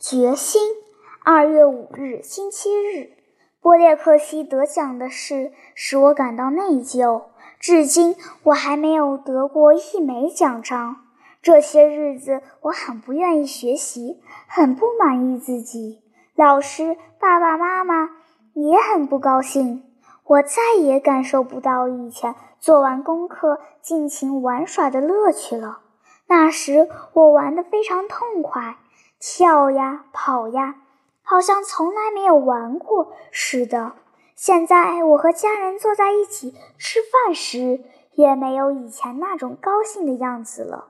决心。二月五日，星期日。波列克西得奖的事使我感到内疚。至今，我还没有得过一枚奖章。这些日子，我很不愿意学习，很不满意自己。老师、爸爸妈妈也很不高兴。我再也感受不到以前做完功课尽情玩耍的乐趣了。那时，我玩得非常痛快，跳呀，跑呀。好像从来没有玩过似的。现在我和家人坐在一起吃饭时，也没有以前那种高兴的样子了。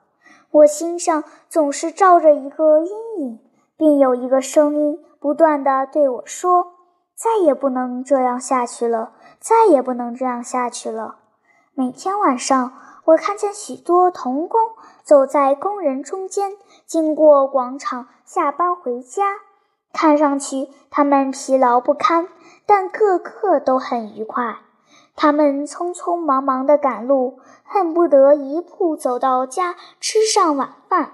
我心上总是罩着一个阴影，并有一个声音不断地对我说：“再也不能这样下去了，再也不能这样下去了。”每天晚上，我看见许多童工走在工人中间，经过广场，下班回家。看上去他们疲劳不堪，但个个都很愉快。他们匆匆忙忙地赶路，恨不得一步走到家吃上晚饭。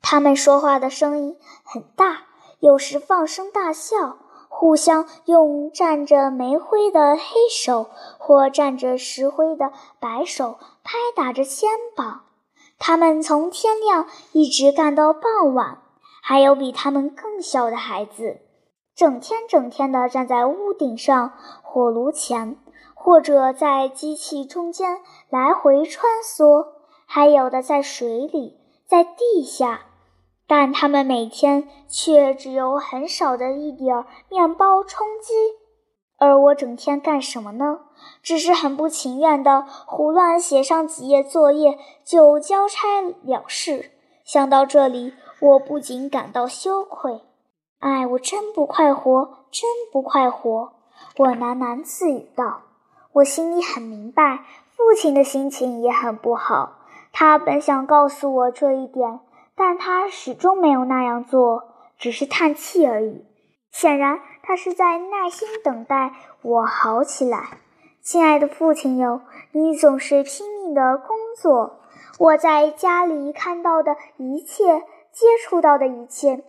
他们说话的声音很大，有时放声大笑，互相用沾着煤灰的黑手或沾着石灰的白手拍打着肩膀。他们从天亮一直干到傍晚。还有比他们更小的孩子，整天整天地站在屋顶上、火炉前，或者在机器中间来回穿梭；还有的在水里，在地下。但他们每天却只有很少的一点面包充饥。而我整天干什么呢？只是很不情愿地胡乱写上几页作业，就交差了事。想到这里。我不仅感到羞愧，哎，我真不快活，真不快活！我喃喃自语道。我心里很明白，父亲的心情也很不好。他本想告诉我这一点，但他始终没有那样做，只是叹气而已。显然，他是在耐心等待我好起来。亲爱的父亲哟，你总是拼命的工作，我在家里看到的一切。接触到的一切，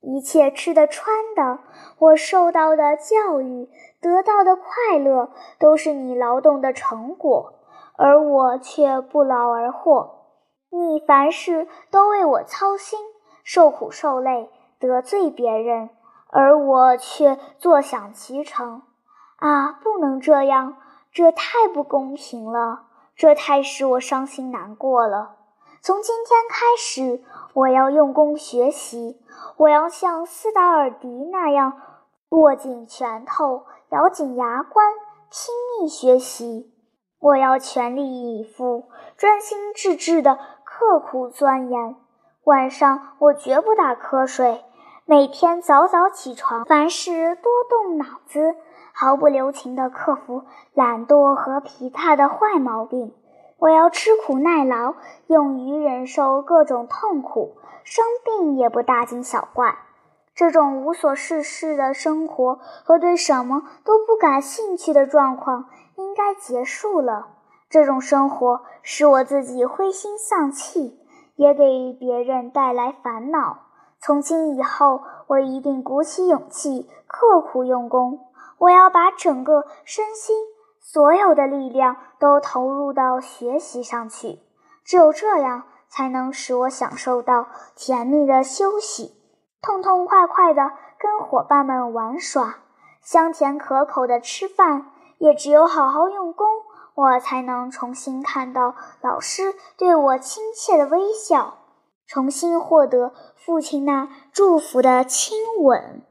一切吃的穿的，我受到的教育，得到的快乐，都是你劳动的成果，而我却不劳而获。你凡事都为我操心，受苦受累，得罪别人，而我却坐享其成。啊，不能这样，这太不公平了，这太使我伤心难过了。从今天开始，我要用功学习。我要像斯达尔迪那样握紧拳头，咬紧牙关，拼命学习。我要全力以赴，专心致志地刻苦钻研。晚上我绝不打瞌睡，每天早早起床，凡事多动脑子，毫不留情地克服懒惰和疲沓的坏毛病。我要吃苦耐劳，勇于忍受各种痛苦，生病也不大惊小怪。这种无所事事的生活和对什么都不感兴趣的状况应该结束了。这种生活使我自己灰心丧气，也给别人带来烦恼。从今以后，我一定鼓起勇气，刻苦用功。我要把整个身心。所有的力量都投入到学习上去，只有这样才能使我享受到甜蜜的休息，痛痛快快的跟伙伴们玩耍，香甜可口的吃饭。也只有好好用功，我才能重新看到老师对我亲切的微笑，重新获得父亲那祝福的亲吻。